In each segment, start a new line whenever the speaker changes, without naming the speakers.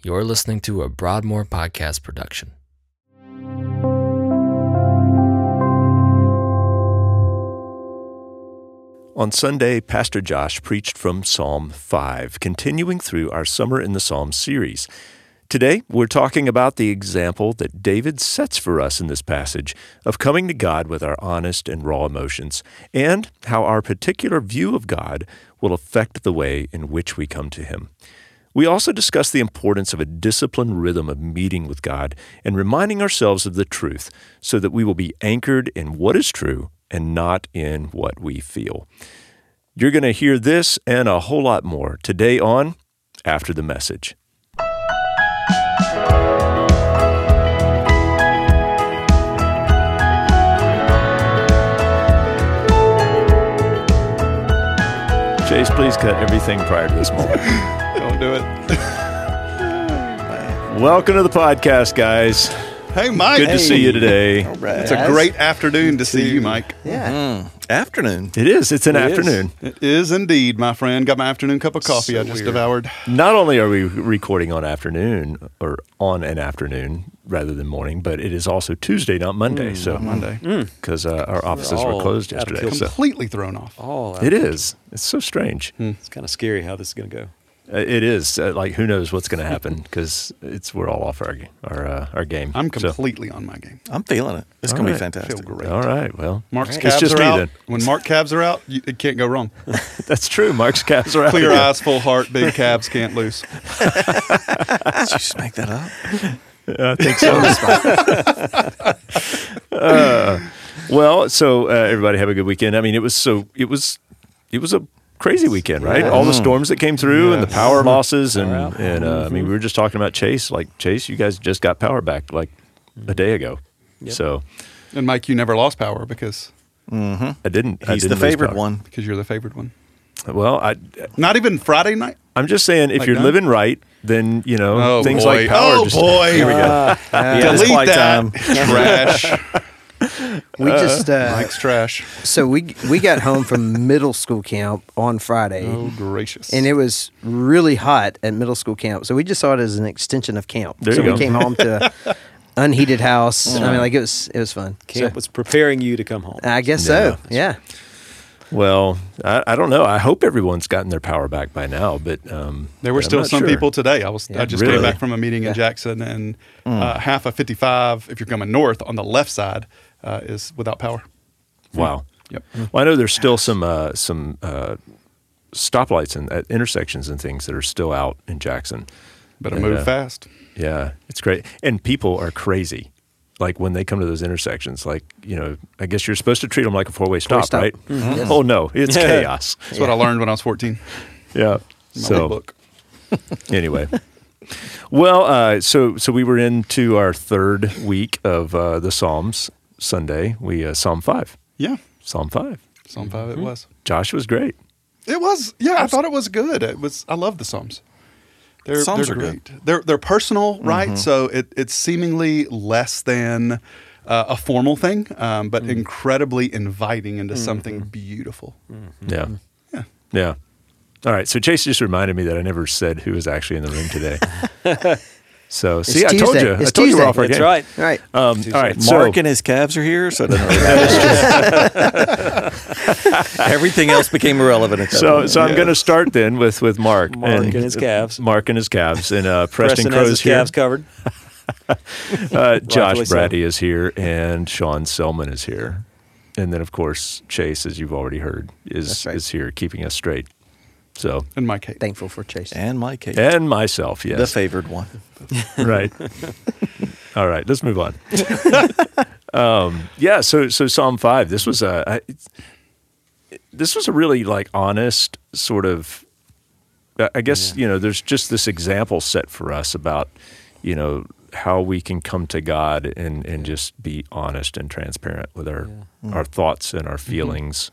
You're listening to a Broadmoor podcast production.
On Sunday, Pastor Josh preached from Psalm 5, continuing through our Summer in the Psalms series. Today, we're talking about the example that David sets for us in this passage of coming to God with our honest and raw emotions, and how our particular view of God will affect the way in which we come to Him. We also discuss the importance of a disciplined rhythm of meeting with God and reminding ourselves of the truth so that we will be anchored in what is true and not in what we feel. You're going to hear this and a whole lot more today on After the Message. Chase, please cut everything prior to this moment.
Don't do it.
Welcome to the podcast, guys.
Hey, Mike.
Good to see you today.
It's a great afternoon to see you, Mike.
Yeah. Mm. Afternoon.
It is. It's an
It is.
afternoon.
It is indeed, my friend. Got my afternoon cup of coffee I just devoured.
Not only are we recording on afternoon or on an afternoon rather than morning, but it is also Tuesday, not Monday. Mm, so
Monday. Mm.
because uh, our offices were
all
closed yesterday.
kilter.
So
Completely thrown off.
Oh,
it is. It's so strange. Hmm.
It's kind of scary how this is going to go.
Uh, It is. Uh, like who knows what's going to happen because it's we're all off our our uh, our game.
I'm
So-
completely on my game.
I'm feeling it. It's
All
going
right.
to be fantastic.
Feel great.
all right. Well,
Mark's
it's
calves
just
are
me
out.
then.
When Mark calves are out, you, it can't go wrong.
That's true. Mark's calves are out.
Clear
again.
eyes, full heart, big calves can't lose.
Did you just make that up?
I think so. Uh, well, so uh, everybody have a good weekend. I mean, it was so it was it was a crazy weekend, right? All the storms that came through and the power losses, and
Power out.
and uh, I mean, we were just talking about Chase. Like Chase, you guys just got power back like a day ago. So
And Mike, you never lost power because
I didn't. I
He's
didn't
the
lose
favorite one.
because you're the favored one.
Well, I
Not even Friday night.
I'm just saying, if
Like
you're
that?
living right, then you know
Oh
things
boy.
like power.
Oh
just,
boy.
Here we go.
Yeah,
Delete that.
time.
Trash.
We just uh,
Mike's trash.
so we we got home from middle school camp on Friday,
Oh gracious.
and it was really hot at middle school camp. So we just saw it as an extension of camp.
There
so
you
we
go.
came home to unheated house. I mean, like it was it was fun.
Camp
So,
was preparing you to come home.
I guess
Yeah.
so. Yeah.
Well, I, I don't know. I hope everyone's gotten their power back by now, but um,
There were
but
still some
sure.
people today. I was I just
Really?
came back from a meeting in Jackson, and uh, half of 55, if you're coming north on the left side, uh, is without power.
Wow.
Yep.
Well, I know there's still some uh, some uh, stoplights and at intersections and things that are still out in Jackson.
Better
And,
move
uh,
fast.
Yeah, it's great, and people are crazy. Like when they come to those intersections, like you know, I guess you're supposed to treat them like a four way stop,
stop.
right?
Yes.
Oh no, it's chaos.
That's what I learned when I was 14.
Yeah.
My
So
book.
anyway, well, uh, so so we were into our third week of uh, the Psalms Sunday. We uh, Psalm five,
Yeah,
Psalm five.
Psalm 5 it was.
Josh was great.
It was. Yeah, I thought it was good. It was. I love the Psalms. They're,
Psalms
they're
are
great.
good.
They're they're personal, right? So it, it's seemingly less than uh, a formal thing, um, but incredibly inviting into something beautiful.
Yeah.
Yeah.
Yeah. All right. So Chase just reminded me that I never said who was actually in the room today. so see, I told
Tuesday.
you. I
It's
told you we're off our
That's
game.
right.
All right.
Um, all right.
Mark
so
and his calves are here, so it doesn't really everything else became irrelevant. At that
so
point.
so I'm going to start then with with Mark.
Mark and his calves.
Mark and his calves. And uh, Preston,
Preston has
Crow's
his
here.
calves covered.
Uh, Josh
Rightfully so.
Brady is here, and Sean Selman is here, and then of course Chase, as you've already heard, is
right.
is here keeping us straight. So
And my case,
Thankful for Chase.
and Mike, Kate,
and myself, yes,
the favored one.
right. All right, let's move on. um, yeah, so so Psalm five. This was a I, this was a really like honest sort of. I- I guess you know there's just this example set for us about you know how we can come to God and and just be honest and transparent with our our thoughts and our feelings,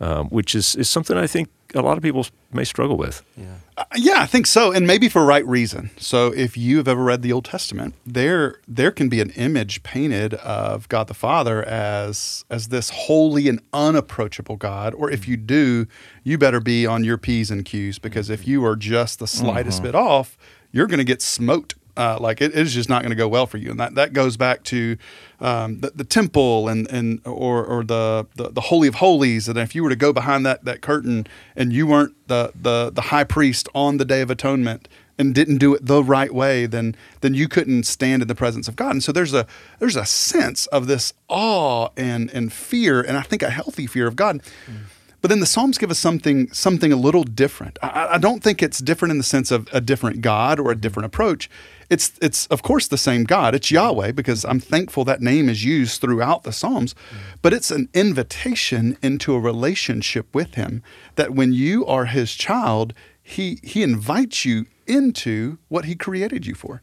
um, which is is something I think a lot of people may struggle with.
Yeah.
Uh, yeah, I think so, and maybe for right reason. So, if you have ever read the Old Testament, there there can be an image painted of God the Father as as this holy and unapproachable God. Or if mm-hmm. you do, you better be on your p's and q's because if mm-hmm. you are just the slightest mm-hmm. bit off, you're going to get smoked. Uh, like it is just not going to go well for you, and that, that goes back to um, the, the temple and and or or the, the the holy of holies. And if you were to go behind that that curtain and you weren't the the the high priest on the day of atonement and didn't do it the right way, then then you couldn't stand in the presence of God. And so there's a there's a sense of this awe and and fear, and I think a healthy fear of God. But then the Psalms give us something something a little different. I, I don't think it's different in the sense of a different God or a different approach. It's it's of course the same God. It's Yahweh because I'm thankful that name is used throughout the Psalms. Mm. But it's an invitation into a relationship with Him. That when you are His child, He He invites you into what He created you for.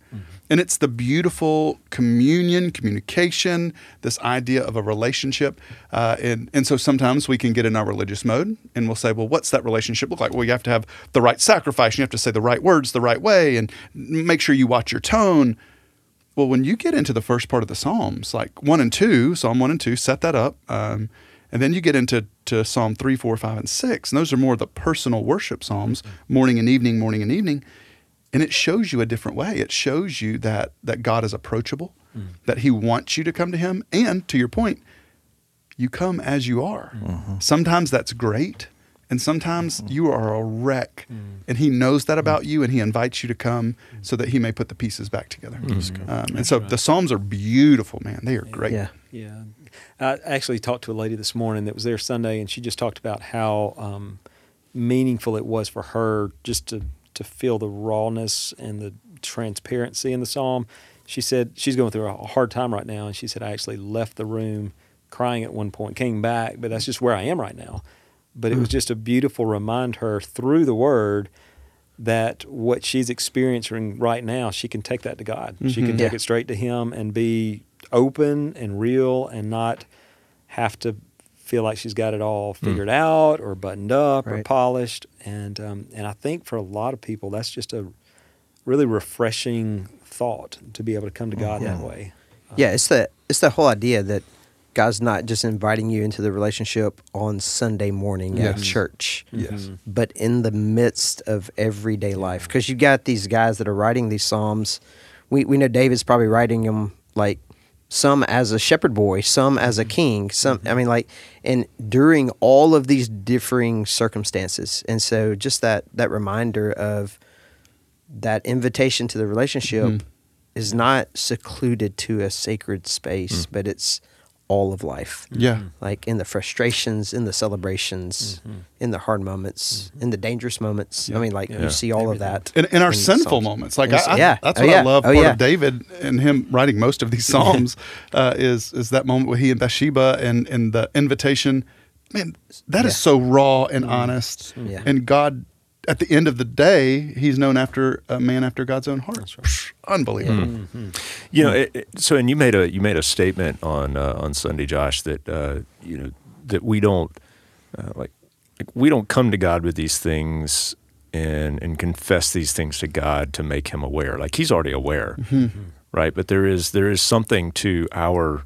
And it's the beautiful communion, communication, this idea of a relationship. Uh, and, and so sometimes we can get in our religious mode and we'll say, well, what's that relationship look like? Well, you have to have the right sacrifice. You have to say the right words the right way and make sure you watch your tone. Well, when you get into the first part of the Psalms, like one and two, Psalm one and two, set that up. Um, and then you get into to Psalm three, four, five, and six. And those are more the personal worship Psalms, morning and evening, morning and evening and it shows you a different way. It shows you that that god is approachable mm. that he wants you to come to him. And to your point you come as you are. Mm-hmm. Sometimes that's great and sometimes mm-hmm. you are a wreck. Mm. And he knows that about mm. you and he invites you to come so that he may put the pieces back together. Um, and so the psalms are beautiful man. They are great.
Yeah.
Yeah. I actually talked to a lady this morning that was there Sunday, and she just talked about how um, meaningful it was for her just to, to feel the rawness and the transparency in the psalm. She said she's going through a hard time right now, and she said, I actually left the room crying at one point, came back, but that's just where I am right now. But it was hmm. just a beautiful remind her through the word that what she's experiencing right now, she can take that to God. She can mm-hmm. take
Yeah.
it straight to Him and be open and real and not have to feel like she's got it all hmm. figured out or buttoned up or polished. And um, and I think for a lot of people, that's just a really refreshing thought to be able to come to God that way.
Uh, yeah, it's the it's the whole idea that God's not just inviting you into the relationship on Sunday morning at church,
yes mm-hmm.
but in the midst of everyday life. Because you've got these guys that are writing these psalms. We we know David's probably writing them like some as a shepherd boy, some as a mm-hmm. king, some I mm-hmm. mean like and during all of these differing circumstances. And so just that that reminder of that invitation to the relationship mm-hmm. is not secluded to a sacred space, mm. but it's all of life.
yeah
Like in the frustrations, in the celebrations, mm-hmm. in the hard moments, mm-hmm. in the dangerous moments. I mean, like
Yeah.
you see all of that.
in, in our
the
sinful
Psalms.
moments. Like
In
I,
s-
I-
yeah.
that's
Oh,
what I
yeah.
love
Oh,
part
yeah.
of David and him writing most of these psalms uh, is is that moment with he and Bathsheba and and the invitation. Man, that is
Yeah.
so raw and mm. honest.
Yeah.
And God, at the end of the day, He's known after a man after God's own heart. Psh, Unbelievable.
You know, it, it- so and you made a you made a statement on uh, on Sunday, Josh, that uh, you know that we don't uh, like, like we don't come to God with these things and and confess these things to God to make Him aware. Like He's already aware, right? But there is there is something to our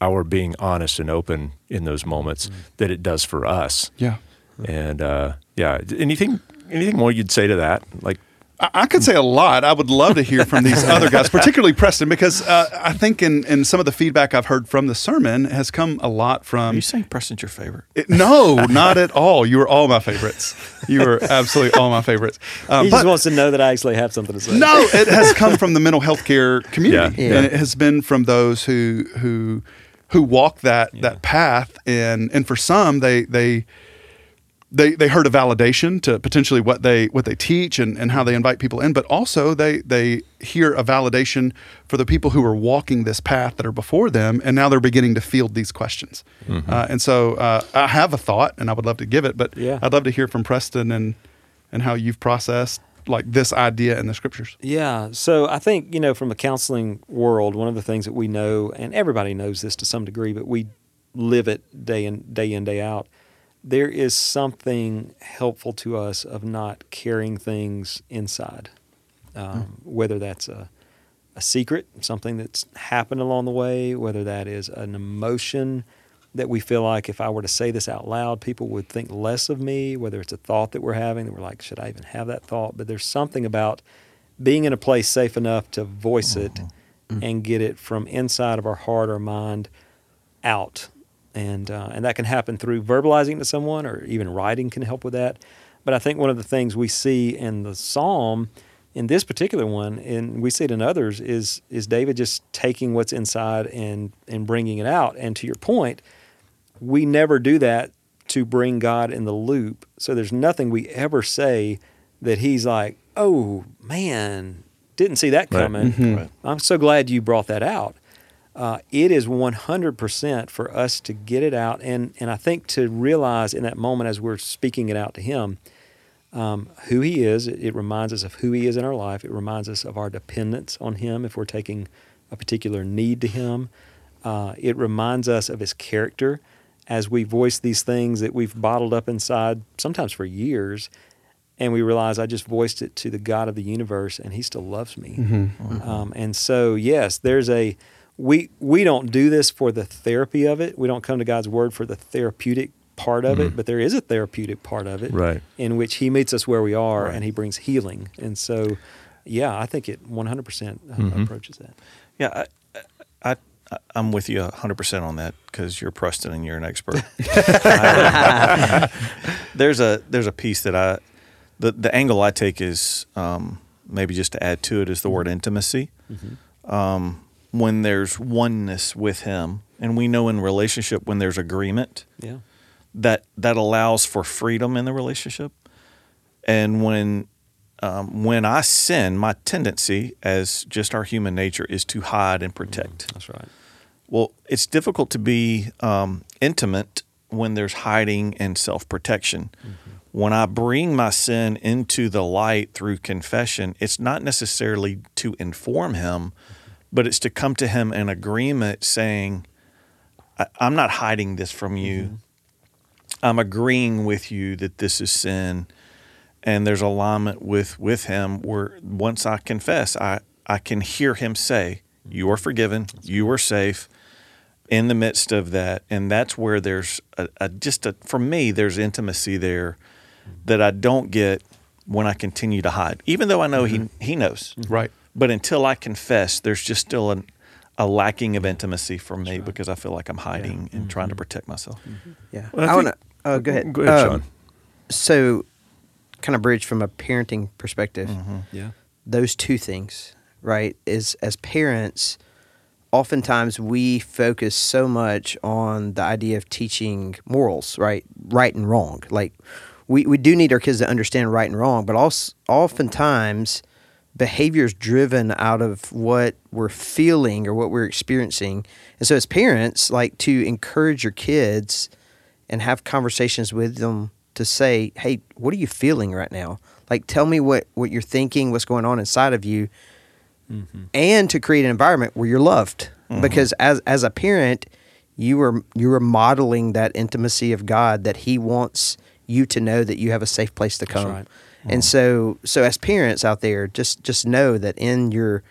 our being honest and open in those moments that it does for us.
Yeah.
And uh, yeah, anything anything more you'd say to that? Like
I, I could say a lot. I would love to hear from these other guys, particularly Preston, because uh, I think in, in some of the feedback I've heard from the sermon has come a lot
Are
from
you saying Preston's your favorite?
It- no, not at all. You are all my favorites. You are absolutely all my favorites. Um,
He
but
just wants to know that I actually have something to say.
no, it has come from the mental health care community,
Yeah. Yeah.
and it has been from those who who who walk that that path. And and for some, they they. They, they heard a validation to potentially what they what they teach and, and how they invite people in, but also they they hear a validation for the people who are walking this path that are before them, and now they're beginning to field these questions. Uh, and so uh, I have a thought, and I would love to give it, but
Yeah.
I'd love to hear from Preston and and how you've processed like this idea in the scriptures.
Yeah. So I think, you know, from a counseling world, one of the things that we know, and everybody knows this to some degree, but we live it day in, day in, day out. There is something helpful to us of not carrying things inside, um, hmm. whether that's a, a secret, something that's happened along the way, whether that is an emotion that we feel like if I were to say this out loud, people would think less of me, whether it's a thought that we're having that we're like, should I even have that thought? But there's something about being in a place safe enough to voice it mm-hmm. mm. and get it from inside of our heart or mind out. And, uh, and that can happen through verbalizing to someone or even writing can help with that. But I think one of the things we see in the psalm, in this particular one, and we see it in others, is is David just taking what's inside and and bringing it out. And to your point, we never do that to bring God in the loop. So there's nothing we ever say that He's like, "Oh man, didn't see that
Right.
coming."
Right.
I'm so glad you brought that out. Uh, it is 100% for us to get it out, and and I think to realize in that moment as we're speaking it out to Him, um, who He is. It, it reminds us of who He is in our life. It reminds us of our dependence on Him if we're taking a particular need to Him. Uh, it reminds us of His character as we voice these things that we've bottled up inside, sometimes for years, and we realize I just voiced it to the God of the universe, and He still loves me. Um, and so, yes, there's a we we don't do this for the therapy of it. We don't come to God's Word for the therapeutic part of it, but there is a therapeutic part of it,
Right.
In which He meets us where we are, and He brings healing. And so, yeah, I think it 100 percent approaches that.
Yeah, I, I, I I'm with you 100 percent on that because you're Preston and you're an expert. there's a there's a piece that I the the angle I take is um, maybe just to add to it is the word intimacy. Um, when there's oneness with Him, and we know in relationship when there's agreement,
Yeah,
that that allows for freedom in the relationship. And when um, when I sin, my tendency, as just our human nature, is to hide and protect.
that's right.
Well, it's difficult to be um, intimate when there's hiding and self protection. When I bring my sin into the light through confession, it's not necessarily to inform him, but it's to come to him in agreement saying, I, I'm not hiding this from you. Mm-hmm. I'm agreeing with you that this is sin. And there's alignment with, with him where once I confess, I, I can hear him say, You are forgiven, you are safe in the midst of that. And that's where there's a, a just a, for me, there's intimacy there mm-hmm. that I don't get when I continue to hide, even though I know he, mm-hmm. he knows.
Right.
But until I confess, there's just still an, a lacking of intimacy for me because I feel like I'm hiding and mm-hmm. trying to protect myself. Mm-hmm.
Yeah.
Well, I
I, want to.
think-
Oh, go ahead.
Go ahead,
Um,
Sean.
So, kind of bridge from a parenting perspective. Mm-hmm.
Yeah,
those two things, right? Is as parents, oftentimes we focus so much on the idea of teaching morals, right? Right and wrong. Like we, we do need our kids to understand right and wrong, but also oftentimes behavior is driven out of what we're feeling or what we're experiencing. And so as parents, like to encourage your kids and have conversations with them to say, "Hey, what are you feeling right now? Like tell me what what you're thinking, what's going on inside of you." Mm-hmm. And to create an environment where you're loved. Mm-hmm. Because as as a parent, you are you are modeling that intimacy of God that he wants you to know that you have a safe place to come.
right.
And mm-hmm. so so as parents out there, just just know that in your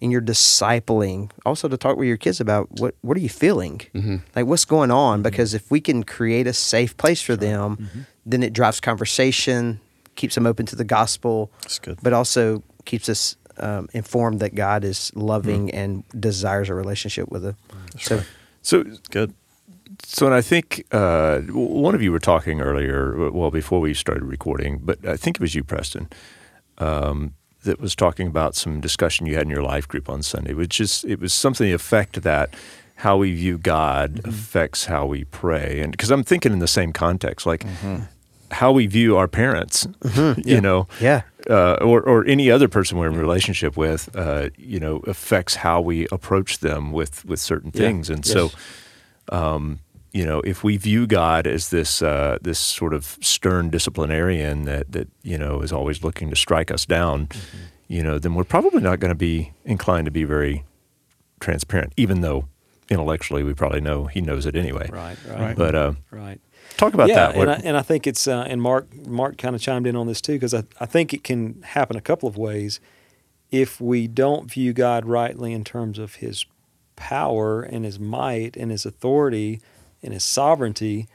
in your discipling, also to talk with your kids about what what are you feeling, mm-hmm. like what's going on. Mm-hmm. Because if we can create a safe place for them, then it drives conversation, keeps them open to the gospel,
That's good.
but also keeps us um, informed that God is loving and desires a relationship with them. So
So,
Good.
So and I think uh, one of you were talking earlier, well, before we started recording, but I think it was you, Preston, um, that was talking about some discussion you had in your life group on Sunday, which is it was something the effect that how we view God affects how we pray, and because I'm thinking in the same context, like how we view our parents, you know,
yeah,
uh, or or any other person we're in relationship with, uh, you know, affects how we approach them with with certain
Yeah.
things, and so, um, you know, if we view God as this uh, this sort of stern disciplinarian that that you know is always looking to strike us down, you know, then we're probably not going to be inclined to be very transparent, even though intellectually we probably know He knows it anyway.
right, right,
But uh,
right.
talk about
yeah,
that. What-
and I, and I think it's uh, and Mark Mark kind of chimed in on this too because I, I think it can happen a couple of ways if we don't view God rightly in terms of His power and His might and His authority and His sovereignty,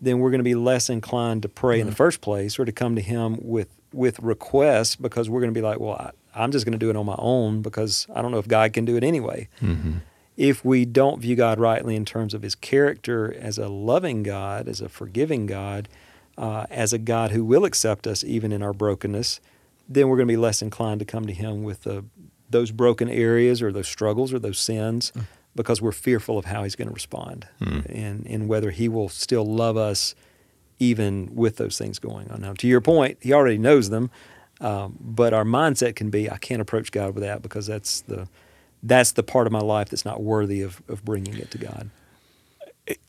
then we're going to be less inclined to pray in the first place or to come to Him with with requests because we're going to be like, well, I, I'm just going to do it on my own because I don't know if God can do it anyway.
Mm-hmm.
If we don't view God rightly in terms of his character as a loving God, as a forgiving God, uh, as a God who will accept us even in our brokenness, then we're going to be less inclined to come to him with the, those broken areas or those struggles or those sins because we're fearful of how he's going to respond and, and whether he will still love us even with those things going on. Now, to your point, he already knows them, um, but our mindset can be, I can't approach God with that because that's the that's the part of my life that's not worthy of, of bringing it to God.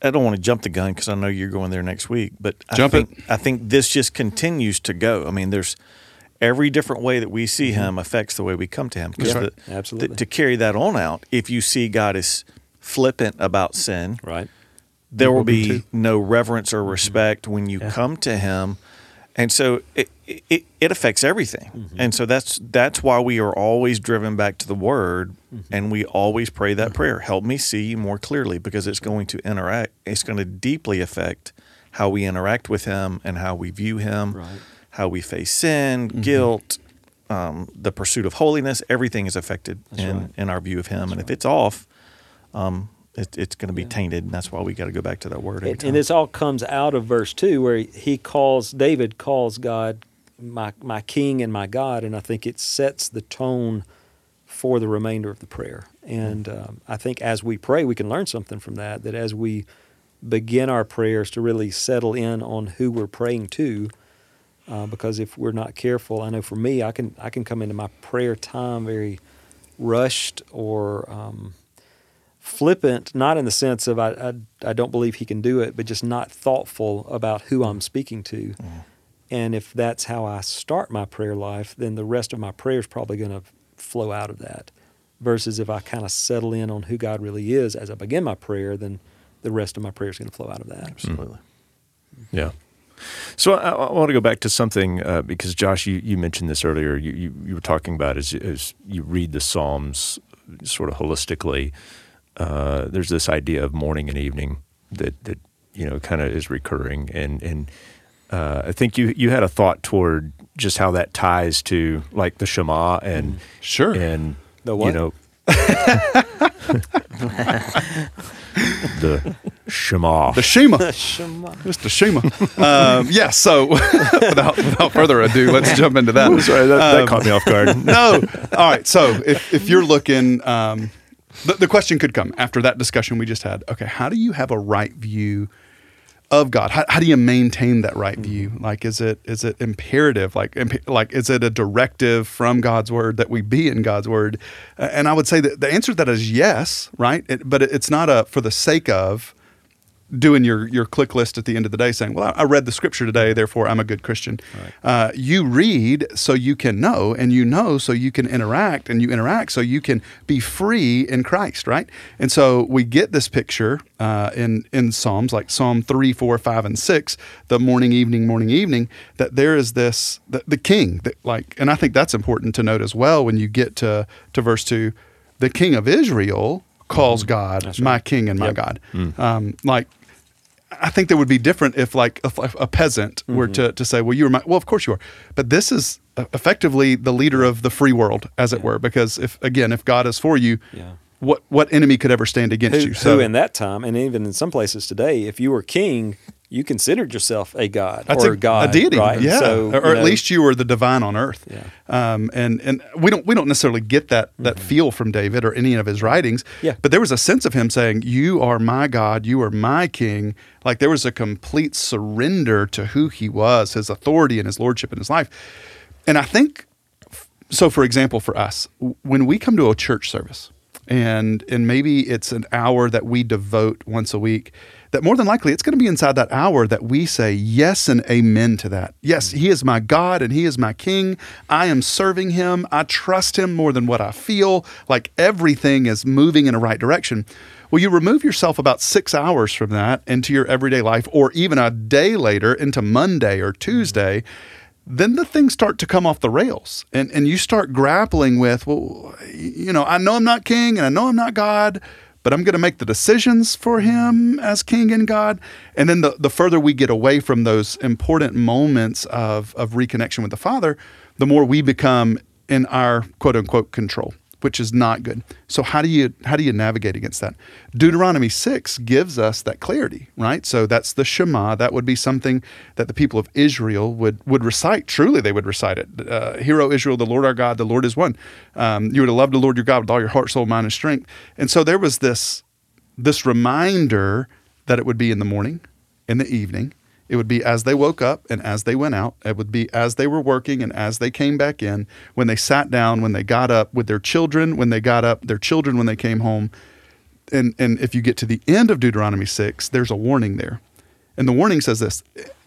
I don't want to jump the gun because I know you're going there next week, but
Jump
I
it.
I think this just continues to go. I mean, there's every different way that we see mm-hmm. Him affects the way we come to Him.
Yeah, absolutely.
the- to carry that on out, if you see God is flippant about sin,
Right.
there will
be
no reverence or mm-hmm. respect when you come to Him, and so it it, it affects everything. Mm-hmm. And so that's that's why we are always driven back to the Word, and we always pray that prayer. Help me see you more clearly, because it's going to interact. It's going to deeply affect how we interact with Him and how we view Him,
Right.
How we face sin, guilt. Um, the pursuit of holiness, everything is affected in,
right.
in our view of Him, and if it's off, um, it, it's going to be tainted, and that's why we got to go back to that word every
And,
time.
and this all comes out of verse two, where he, he calls David calls God my my King and my God, and I think it sets the tone for the remainder of the prayer. And um, I think as we pray, we can learn something from that. That as we begin our prayers to really settle in on who we're praying to, uh, because if we're not careful, I know for me, I can I can come into my prayer time very rushed or um, flippant, not in the sense of I, I, I don't believe he can do it, but just not thoughtful about who I'm speaking to. And if that's how I start my prayer life, then the rest of my prayer is probably going to flow out of that. Versus if I kind of settle in on who God really is as I begin my prayer, then the rest of my prayer is going to flow out of that.
Absolutely.
Yeah. So I, I want to go back to something uh, because Josh, you, you mentioned this earlier. You, you, you were talking about as, as you read the Psalms sort of holistically. Uh, there's this idea of morning and evening that that you know kind of is recurring, and and uh, I think you you had a thought toward just how that ties to like the Shema and
Sure.
and
The
you know the Shema.
The Shema.
Shema.
Mr. Shema. um, yeah, so without, without further ado, let's jump into that.
Sorry, that, that
Um,
caught me off guard.
no. All right. So if, if you're looking, um, the, the question could come after that discussion we just had. Okay, how do you have a right view of God? How, how do you maintain that right view? Like, is it is it imperative? Like, imp- like is it a directive from God's word that we be in God's word? Uh, and I would say that the answer to that is yes, right? It, but it, it's not a for the sake of doing your your click list at the end of the day saying well i read the scripture today therefore i'm a good christian. Uh, you read so you can know and you know so you can interact and you interact so you can be free in christ right? And so we get this picture uh, in in psalms like psalm 3 4 5 and 6 the morning evening morning evening that there is this the, the king that like and i think that's important to note as well when you get to to verse 2 the king of israel calls god my king and my god. Um, like I think that would be different if, like, if a peasant were
Mm-hmm.
to, to say, "Well, you are my." Well, of course you are, but this is effectively the leader of the free world, as it were. Because if again, if God is for you,
Yeah.
what what enemy could ever stand against
Who,
you? So
who in that time, and even in some places today, if you were king, you considered yourself a god
that's
or
a,
god,
a deity,
right?
yeah,
So,
or, or at
know,
least you were the divine on earth.
Yeah.
Um, and and we don't we don't necessarily get that that feel from David or any of his writings.
Mm-hmm. Yeah.
But there was a sense of him saying, "You are my God, you are my King." Like there was a complete surrender to who he was, his authority and his lordship in his life. And I think so for example for us when we come to a church service and and maybe it's an hour that we devote once a week that more than likely it's going to be inside that hour that we say yes and amen to that. Yes mm. he is my god and he is my king. I am serving him. I trust him more than what i feel like everything is moving in a right direction. Well you remove yourself about six hours from that into your everyday life or even a day later into monday or mm. tuesday? Then the things start to come off the rails and, and you start grappling with well you know i know i'm not king and i know i'm not god but i'm going to make the decisions for mm. him as king and god. And then the, the further we get away from those important moments of, of reconnection with the father the more we become in our quote unquote control, which is not good. So how do you how do you navigate against that? Deuteronomy 6 gives us that clarity, right? So that's the Shema. That would be something that the people of Israel would would recite. Truly, they would recite it. Uh, Israel, the Lord our God, the Lord is one. Um, you would loved the Lord your God with all your heart, soul, mind, and strength. And so there was this this reminder that it would be in the morning, in the evening. It would be as they woke up and as they went out. It would be as they were working and as they came back in, when they sat down, when they got up, with their children, when they got up, their children when they came home. And, and if you get to the end of Deuteronomy 6, there's a warning there. And the warning says this.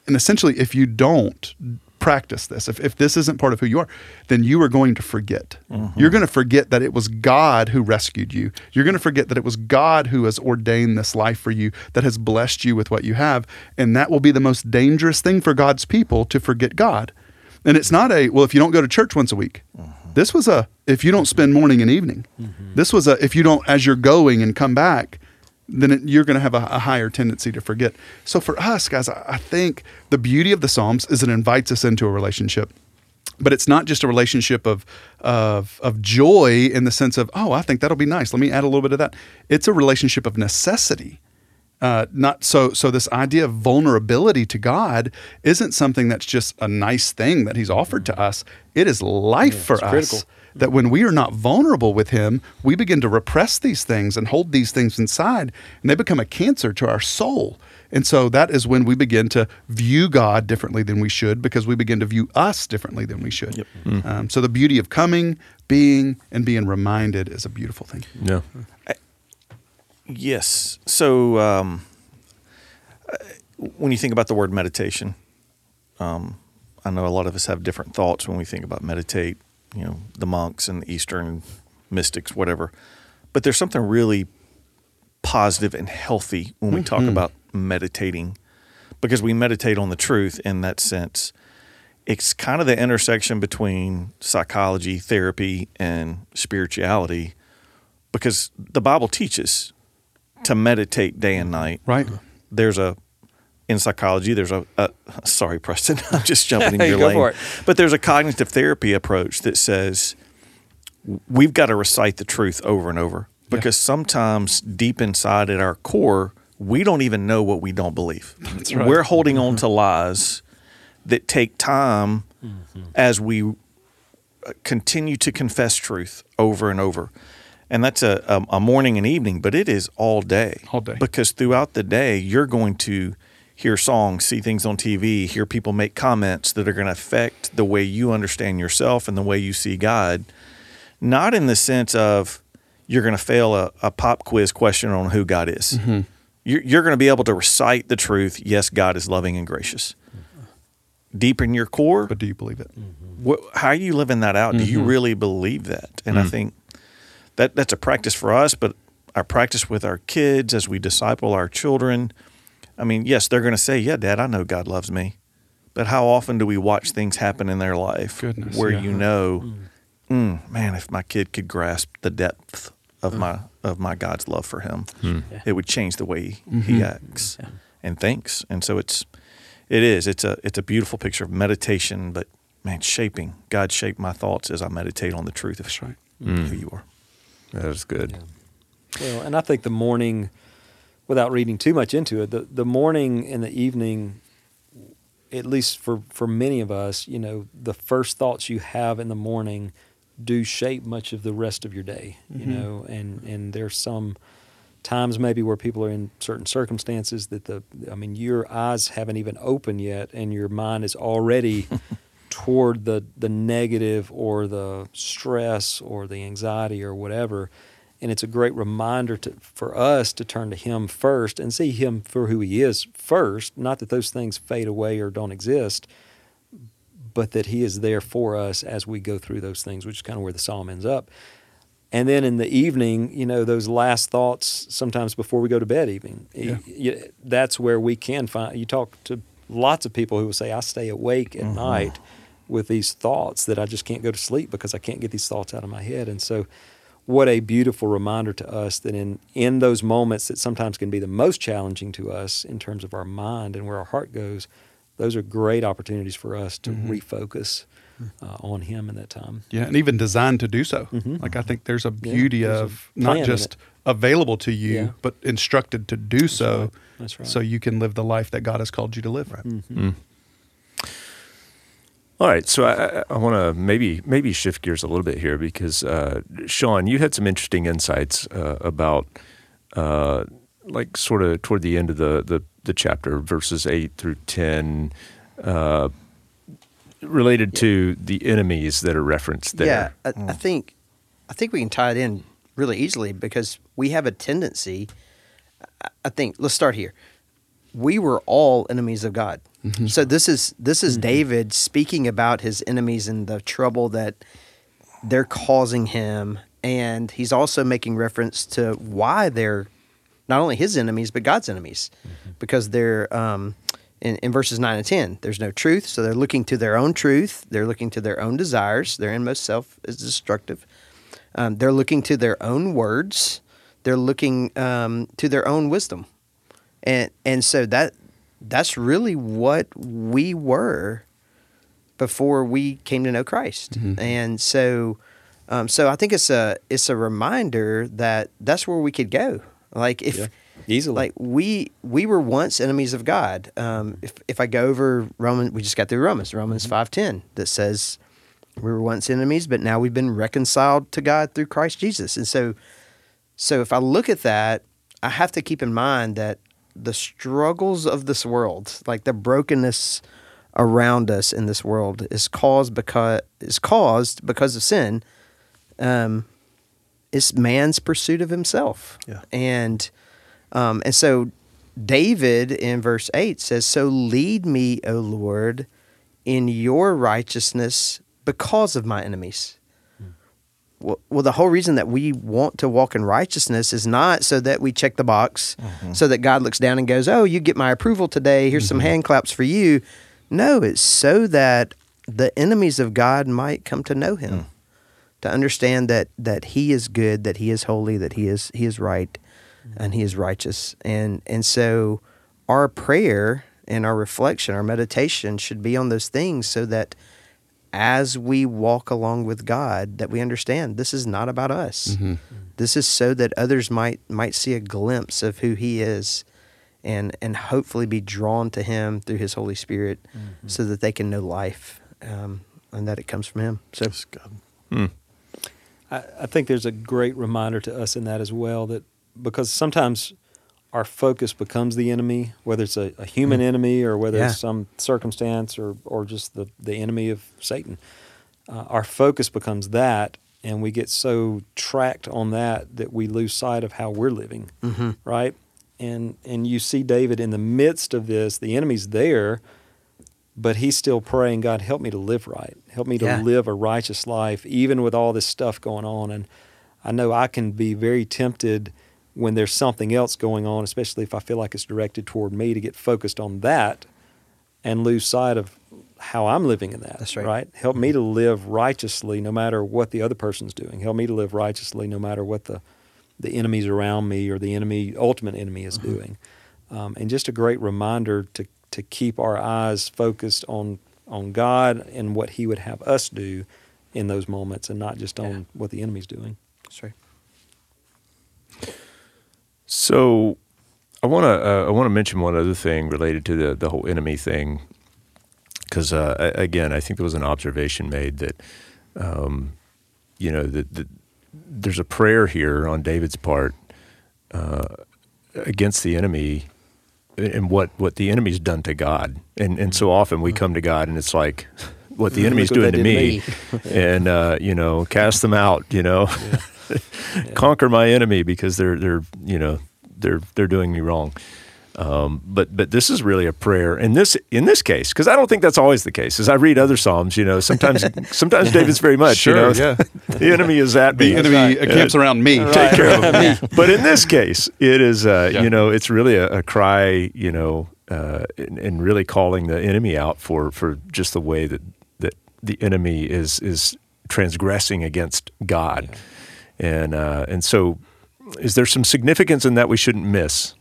And essentially, if you don't practice this, if, if this isn't part of who you are, then you are going to forget. Mm-hmm. You're going to forget that it was God who rescued you. You're going to forget that it was God who has ordained this life for you, that has blessed you with what you have. And that will be the most dangerous thing for God's people to forget God. And it's not a, well, if you don't go to church once a week. Mm-hmm. This was a, if you don't spend morning and evening. Mm-hmm. This was a, if you don't, as you're going and come back, then it, you're going to have a, a higher tendency to forget. So for us, guys, I, I think the beauty of the Psalms is it invites us into a relationship. But it's not just a relationship of, of of joy in the sense of oh I think that'll be nice let me add a little bit of that it's a relationship of necessity uh, not so so this idea of vulnerability to God isn't something that's just a nice thing that he's offered to us it is life for
it's
us
critical.
That when we are not vulnerable with him we begin to repress these things and hold these things inside and they become a cancer to our soul and so that is when we begin to view God differently than we should because we begin to view us differently than we should. Um, so the beauty of coming, being, and being reminded is a beautiful thing.
Yeah.
Yes. So um, uh, when you think about the word meditation, um, I know a lot of us have different thoughts when we think about meditate. You know, the monks and the Eastern mystics, whatever. But there's something really positive and healthy when we talk mm-hmm. about meditating, because we meditate on the truth in that sense. It's kind of the intersection between psychology, therapy, and spirituality, because the Bible teaches to meditate day and night.
Right.
There's a in psychology. There's a, a sorry, Preston. I'm just jumping in your
go
lane.
for it.
But there's a cognitive therapy approach that says we've got to recite the truth over and over because sometimes deep inside at our core we don't even know what we don't believe.
That's right.
We're holding on to lies that take time as we uh, continue to confess truth over and over. And that's a, a, a morning and evening, but it is all day.
All day.
Because throughout the day, you're going to hear songs, see things on TV, hear people make comments that are going to affect the way you understand yourself and the way you see God. Not in the sense of you're going to fail a, a pop quiz question on who God is.
Mm-hmm.
You're, you're going to be able to recite the truth. Yes, God is loving and gracious. Deep in your core,
But do you believe it? Mm-hmm.
what, how are you living that out? Do you mm-hmm. really believe that? And I mm-hmm. think that that's a practice for us, but our practice with our kids as we disciple our children. I mean, yes, they're going to say, "Yeah, Dad, I know God loves me," but how often do we watch things happen in their life
Goodness,
where
yeah.
you know, mm, mm man, if my kid could grasp the depth of mm. my of my God's love for him, hmm. it would change the way he mm-hmm. acts and thinks. And so it's it is it's a it's a beautiful picture of meditation, but man, shaping God shaped my thoughts as I meditate on the truth of
That's right.
who mm. you are.
That is good.
Well, and I think the morning, without reading too much into it, the, the morning and the evening, at least for, for many of us, you know, the first thoughts you have in the morning do shape much of the rest of your day, you mm-hmm. know, and, and there's some times maybe where people are in certain circumstances that the, I mean, your eyes haven't even opened yet and your mind is already toward the the negative or the stress or the anxiety or whatever and it's a great reminder to, for us to turn to him first and see him for who he is first not that those things fade away or don't exist but that he is there for us as we go through those things which is kind of where the psalm ends up. And then in the evening you know those last thoughts sometimes before we go to bed even
Yeah.
that's where we can find you talk to lots of people who will say i stay awake at mm-hmm. night with these thoughts that i just can't go to sleep because i can't get these thoughts out of my head. And so what a beautiful reminder to us that in in those moments that sometimes can be the most challenging to us in terms of our mind and where our heart goes those are great opportunities for us to mm-hmm. refocus mm-hmm. uh, on him in that time.
Yeah, and even designed to do so. Mm-hmm. Like I think there's a beauty
there's
of
plan
not just available to you,
Yeah.
but instructed to do so,
right. That's right.
so you can live the life that God has called you to live. Mm.
All right, so I, I- want to maybe maybe shift gears a little bit here because uh, Sean, you had some interesting insights uh, about uh, like sort of toward the end of the the, the chapter, verses eight through ten, uh, related to the enemies that are referenced there.
Yeah, I, I think I think we can tie it in really easily because we have a tendency. I think let's start here. We were all enemies of God. So this is this is David speaking about his enemies and the trouble that they're causing him, and he's also making reference to why they're not only his enemies but God's enemies, because they're um, in, in verses nine and ten. There's no truth, so they're looking to their own truth. They're looking to their own desires. Their inmost self is destructive. Um, they're looking to their own words. They're looking um, to their own wisdom, and and so that that's really what we were before we came to know Christ. And so, um, so I think it's a it's a reminder that that's where we could go. Like if
Yeah. Easily.
like we we were once enemies of God. Um, if if I go over Romans, we just got through Romans, Romans five ten that says we were once enemies, but now we've been reconciled to God through Christ Jesus. And so, so if I look at that, I have to keep in mind that the struggles of this world, like the brokenness around us in this world, is caused because is caused because of sin. Um, it's man's pursuit of himself.
Yeah.
And um, and so David in verse eight says, "So lead me, O Lord, in your righteousness because of my enemies." Well, well, the whole reason that we want to walk in righteousness is not so that we check the box, mm-hmm. so that God looks down and goes, "Oh, you get my approval today. Here's some mm-hmm. hand claps for you." No, it's so that the enemies of God might come to know Him, mm. to understand that that He is good, that He is holy, that He is He is right, mm-hmm. and He is righteous, and and so our prayer and our reflection, our meditation should be on those things, so that as we walk along with God, that we understand this is not about us. Mm-hmm. This is so that others might might see a glimpse of who He is, and and hopefully be drawn to Him through His Holy Spirit, mm-hmm. so that they can know life, um, and that it comes from Him. So
That's good. Hmm.
I, I think there's a great reminder to us in that as well that because sometimes our focus becomes the enemy, whether it's a, a human enemy or whether
Yeah.
it's some circumstance or, or just the, the enemy of Satan. Uh, our focus becomes that, and we get so tracked on that that we lose sight of how we're living, right? And and you see David in the midst of this, the enemy's there, but he's still praying, God, help me to live right. Help me to
Yeah.
live a righteous life, even with all this stuff going on. And I know I can be very tempted when there's something else going on, especially if I feel like it's directed toward me, to get focused on that and lose sight of how I'm living in that.
That's right.
Right? Help me to live righteously no matter what the other person's doing. Help me to live righteously no matter what the the enemies around me or the enemy ultimate enemy is doing. Um, and just a great reminder to to keep our eyes focused on on God and what He would have us do in those moments, and not just on what the enemy's doing.
that's right.
So, I want to uh, I want to mention one other thing related to the the whole enemy thing, because uh, again, I think there was an observation made that, um, you know, that, that there's a prayer here on David's part uh, against the enemy and what what the enemy's done to God, and and so often we come to God and it's like. What the enemy's
Look
doing to
did to
me, and uh, you know, cast them out. You know, conquer my enemy because they're they're you know they're they're doing me wrong. Um, but but this is really a prayer in this in this case because I don't think that's always the case. As I read other psalms, you know, sometimes sometimes David's very much
Sure,
you know
yeah.
the enemy is at me.
The enemy camps around me.
Take care of him. But in this case, it is uh,
Yeah.
you know it's really a, a cry you know uh, and, and really calling the enemy out for for just the way that that the enemy is is transgressing against God, and uh, and so is there some significance in that we shouldn't miss?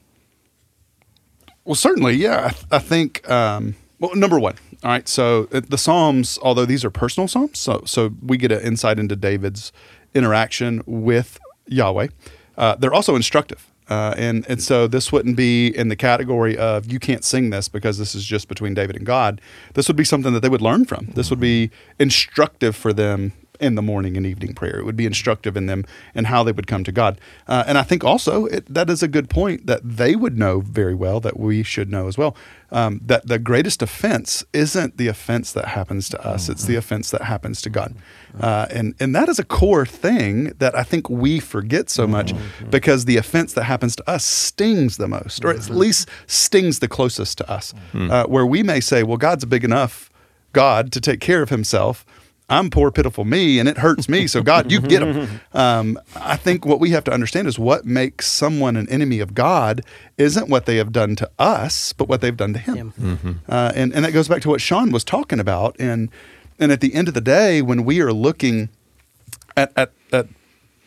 Well, certainly, yeah. I, th- I think um, Well, number one, all right. So uh, the Psalms, although these are personal Psalms, so so we get an insight into David's interaction with Yahweh. Uh, they're also instructive. Uh, and and so this wouldn't be in the category of you can't sing this because this is just between David and God. This would be something that they would learn from. This would be instructive for them in the morning and evening prayer. It would be instructive in them and how they would come to God. Uh, and I think also it, that is a good point that they would know very well that we should know as well. Um, that the greatest offense isn't the offense that happens to us; it's the offense that happens to God, uh, and and that is a core thing that I think we forget so much because the offense that happens to us stings the most, or at least stings the closest to us. Uh, where we may say, "Well, God's a big enough God to take care of Himself." I'm poor, pitiful me, and it hurts me. So God, you get them. Um, I think what we have to understand is what makes someone an enemy of God isn't what they have done to us, but what they've done to Him. Uh, and and that goes back to what Sean was talking about. And and at the end of the day, when we are looking at at, at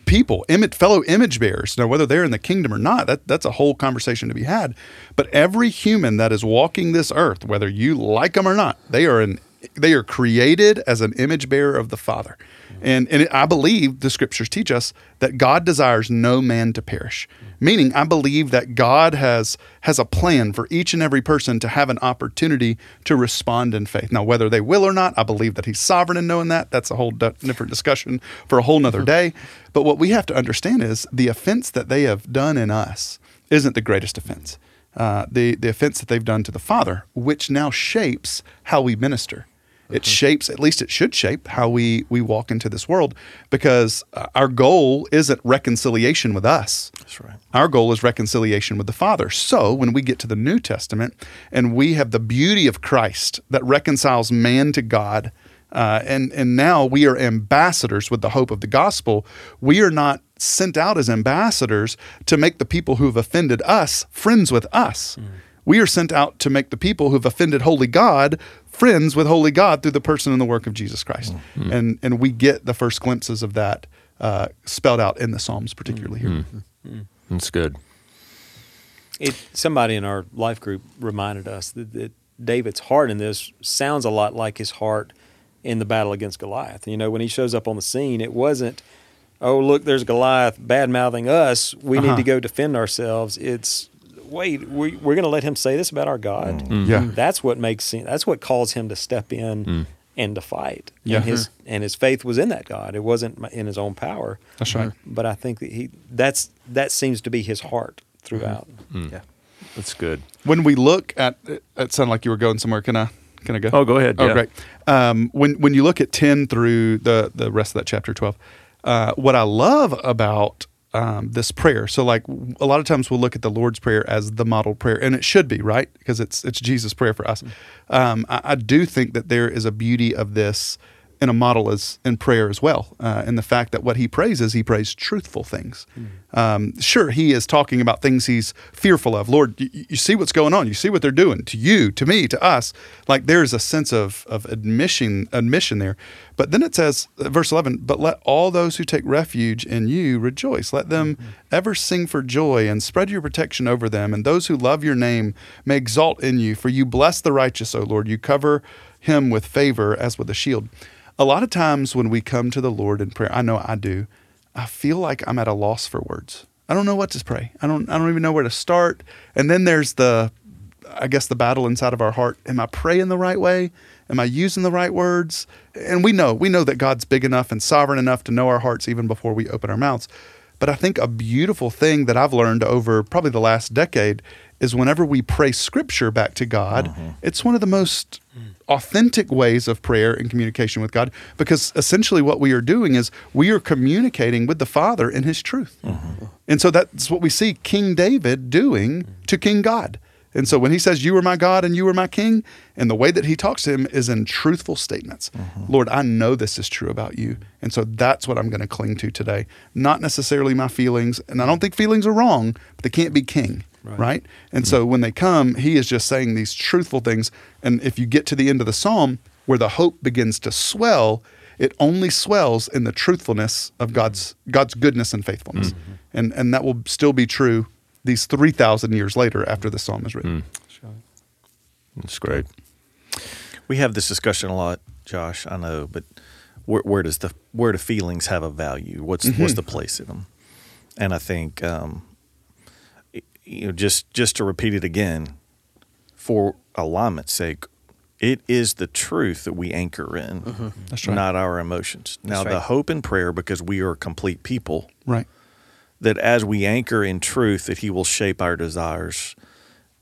people, image, fellow image bearers, now whether they're in the kingdom or not, that, that's a whole conversation to be had. But every human that is walking this earth, whether you like them or not, they are an they are created as an image bearer of the Father. And, and I believe the scriptures teach us that God desires no man to perish. Meaning, I believe that God has, has a plan for each and every person to have an opportunity to respond in faith. Now, whether they will or not, I believe that He's sovereign in knowing that. That's a whole different discussion for a whole nother day. But what we have to understand is the offense that they have done in us isn't the greatest offense. Uh, the, the offense that they've done to the Father, which now shapes how we minister. It shapes, at least it should shape how we we walk into this world, because uh, our goal isn't reconciliation with us.
That's right.
Our goal is reconciliation with the Father. So when we get to the New Testament and we have the beauty of Christ that reconciles man to God, uh, and and now we are ambassadors with the hope of the gospel. We are not sent out as ambassadors to make the people who have offended us friends with us. We are sent out to make the people who have offended holy God friends with holy God through the person and the work of Jesus Christ. And and we get the first glimpses of that uh, spelled out in the Psalms, particularly here.
That's good.
It somebody in our life group reminded us that, that David's heart in this sounds a lot like his heart in the battle against Goliath. You know, when he shows up on the scene, it wasn't, oh look, there's Goliath bad mouthing us. We
Uh-huh.
need to go defend ourselves. It's wait, we, we're going to let him say this about our God. Mm. Mm-hmm.
Yeah.
That's what makes him, that's what calls him to step in mm. and to fight.
Yeah.
And his mm-hmm. and his faith was in that God. It wasn't in his own power.
That's right. Mm-hmm.
But I think that he that's that seems to be his heart throughout. Mm.
Yeah.
That's good.
when we look at it sounded like you were going somewhere can i can i go
Oh, go ahead.
oh
Yeah.
great um, when when you look at 10 through the the rest of that chapter 12 uh, what i love about um, this prayer. So like a lot of times we'll look at the lord's prayer as the model prayer and it should be right? Because it's it's jesus prayer for us. Um, I, I do think that there is a beauty of this in a model as in prayer as well, uh, in the fact that what he prays is he prays truthful things. Um, sure, he is talking about things he's fearful of. Lord, you, you see what's going on. You see what they're doing to you, to me, to us. Like there's a sense of of admission admission there. But then it says, uh, verse eleven, but let all those who take refuge in you rejoice. Let them ever sing for joy and spread your protection over them. And those who love your name may exalt in you. For you bless the righteous, O Lord. You cover him with favor as with a shield. A lot of times when we come to the Lord in prayer, I know I do, I feel like I'm at a loss for words. I don't know what to pray. I don't I don't even know where to start. And then there's the I guess the battle inside of our heart. Am I praying the right way? Am I using the right words? And we know, we know that God's big enough and sovereign enough to know our hearts even before we open our mouths. But I think a beautiful thing that I've learned over probably the last decade is whenever we pray scripture back to God, mm-hmm. it's one of the most authentic ways of prayer and communication with God because essentially what we are doing is we are communicating with the Father in His truth. Mm-hmm. And so that's what we see King David doing to King God. And so when he says, You are my God and you are my King, and the way that he talks to him is in truthful statements. Mm-hmm. Lord, I know this is true about you. And so that's what I'm going to cling to today. Not necessarily my feelings. And I don't think feelings are wrong, but they can't be king. Right. And so mm-hmm. when they come, he is just saying these truthful things. And if you get to the end of the psalm where the hope begins to swell, it only swells in the truthfulness of mm-hmm. God's God's goodness and faithfulness. And and that will still be true these 3000 years later after the psalm is written. Hmm.
That's great.
We have this discussion a lot, Josh. I know, but where, where does the where do feelings have a value? What's mm-hmm. what's the place in them? And I think, um, you know, just just to repeat it again, for alignment's sake, it is the truth that we anchor in, mm-hmm.
That's right.
not our emotions. Now, the
right.
hope and prayer, because we are complete people,
Right.
That as we anchor in truth, that He will shape our desires,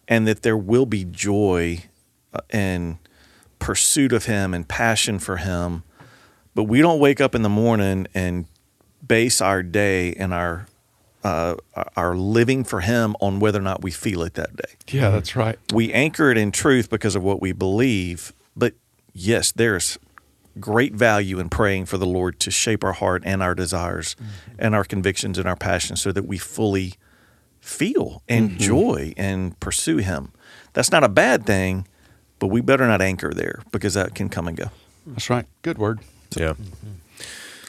and that there will be joy uh, and pursuit of Him and passion for Him. But we don't wake up in the morning and base our day and our uh, our living for Him on whether or not we feel it that day.
Yeah, that's right.
We anchor it in truth because of what we believe. But yes, there's great value in praying for the Lord to shape our heart and our desires mm-hmm. and our convictions and our passions so that we fully feel, enjoy, mm-hmm. and pursue Him. That's not a bad thing, but we better not anchor there because that can come and go.
That's right. Good word.
Yeah.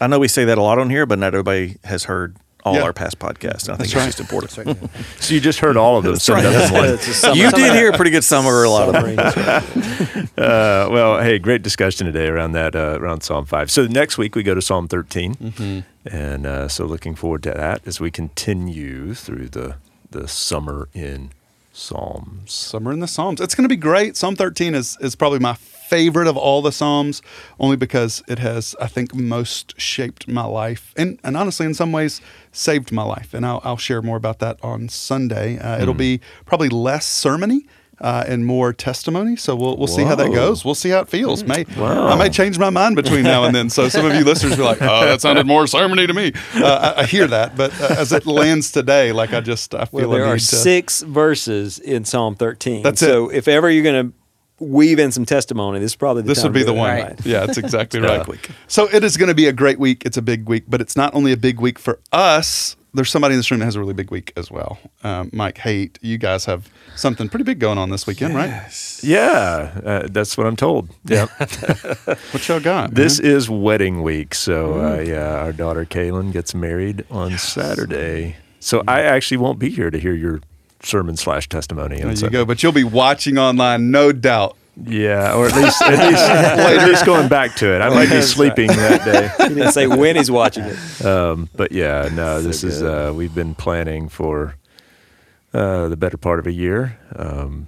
I know we say that a lot on here, but not everybody has heard all
Yeah.
our past podcasts. And I think
That's
it's
right.
just important.
So you just heard all of them. so nothing one.
It's a summer-
You did hear a pretty good summary, a lot of them.
summary.
Uh, well, hey, great discussion today around that, uh, around Psalm 5. So next week we go to Psalm 13. And uh, so looking forward to that as we continue through the, the summer in Psalms.
Summer in the Psalms. It's going to be great. Psalm 13 is, is probably my favorite of all the Psalms, only because it has, I think, most shaped my life and, and honestly, in some ways, saved my life. And I'll, I'll share more about that on Sunday. Uh, It'll be probably less sermony. Uh, and more testimony, so we'll we'll see how that goes. We'll see how it feels. May
Wow.
I may change my mind between now and then. So some of you listeners be like, "Oh, that sounded more sermony to me." Uh, I, I hear that, but uh, as it lands today, like I just I feel
Well, there are
to.
six verses in Psalm 13.
That's
so if ever you're going to weave in some testimony, this is probably the
this
time
would be
to
the
do it.
one.
Right.
Yeah, it's exactly
Yeah.
right. So it is going to be a great week. It's a big week, but it's not only a big week for us. There's somebody in this room that has a really big week as well. Um, Mike Haight, you guys have something pretty big going on this weekend, right?
Yeah, uh, that's what I'm told. Yeah.
What y'all got?
This
man?
is wedding week. So, uh, yeah, our daughter Kaylin gets married on Saturday. So I actually won't be here to hear your sermon slash testimony.
there you
Sunday.
go. But you'll be watching online, no doubt.
Yeah, or at least at least, at least going back to it. I might be sleeping that day.
He didn't say when he's watching it.
Um, but yeah, no,
So
this is uh, we've been planning for uh, the better part of a year um,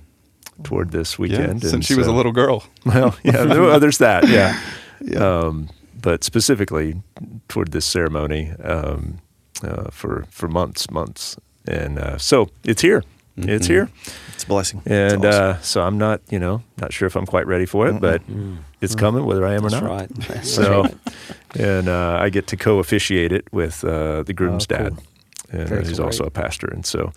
toward this
Yeah,
weekend.
since
and
she was a little girl.
Well, yeah, there- there's that. Yeah.
Yeah.
Um, but specifically toward this ceremony um, uh, for for months, months, and uh, so it's here. It's here,
It's a blessing.
and
awesome.
uh, so I'm not, you know, not sure if I'm quite ready for it, but it's coming, whether I am or
That's
not.
right. That's
So,
right.
and uh, I get to co-officiate it with uh, the groom's
Oh, cool.
dad, and
Very
he's
cool.
also a pastor, and so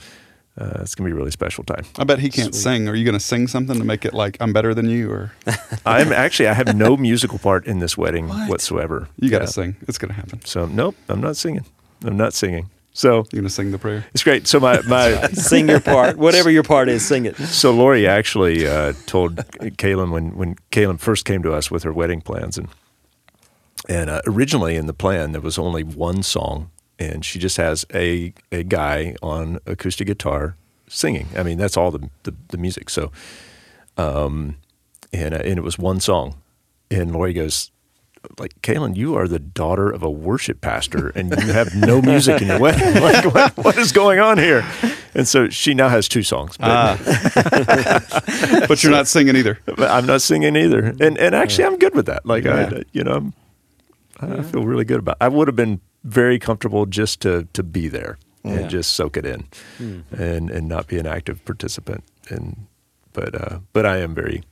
uh, it's gonna be a really special time.
I bet he can't sing. Are you going to sing something to make it like I'm better than you, or
I'm actually I have no musical part in this wedding whatsoever.
you got to
Yeah.
sing? It's going to happen.
So nope, I'm not singing. I'm not singing. So
You're going to sing the prayer.
it's great. So my my
Sing your part. Whatever your part is, sing it.
so Lori actually uh, told Kaylin when when Kaylin first came to us with her wedding plans and and uh, originally in the plan there was only one song and she just has a a guy on acoustic guitar singing. I mean that's all the the, the music. So um and uh, and it was one song and Lori goes. Like Kaylin, you are the daughter of a worship pastor, and you have no music in your wedding. Like, what, what is going on here? And so she now has two songs. But,
But you're not singing either.
I'm not singing either. And and actually, I'm good with that. Like
Yeah.
I, you know, I'm, I feel really good about. it. I would have been very comfortable just to to be there
Yeah.
and just soak it in, and and not be an active participant. And but uh, but I am very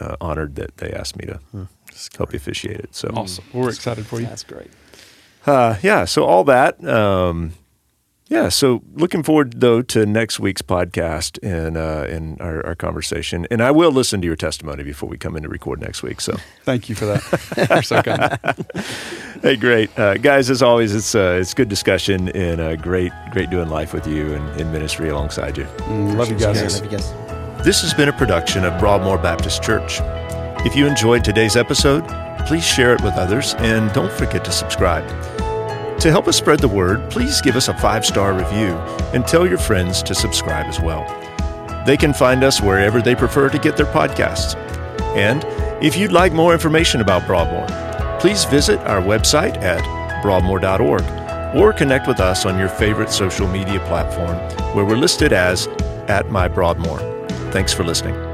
uh, honored that they asked me to help officiate it. So
Awesome. We're excited for you.
That's great.
uh, yeah, so all that. Um, yeah, so looking forward though to next week's podcast and uh, and our, our conversation. And I will listen to your testimony before we come in to record next week. So,
Thank you for that. You're so kind.
hey, great uh, guys! As always, it's uh, it's good discussion and uh, great great doing life with you and in ministry alongside you.
Mm, love you guys.
Love you guys.
This has been a production of Broadmoor Baptist Church. If you enjoyed today's episode, please share it with others and don't forget to subscribe. To help us spread the word, please give us a five star review and tell your friends to subscribe as well. They can find us wherever they prefer to get their podcasts. And If you'd like more information about Broadmoor, please visit our website at broadmoor.org or connect with us on your favorite social media platform where we're listed as at my Broadmoor. Thanks for listening.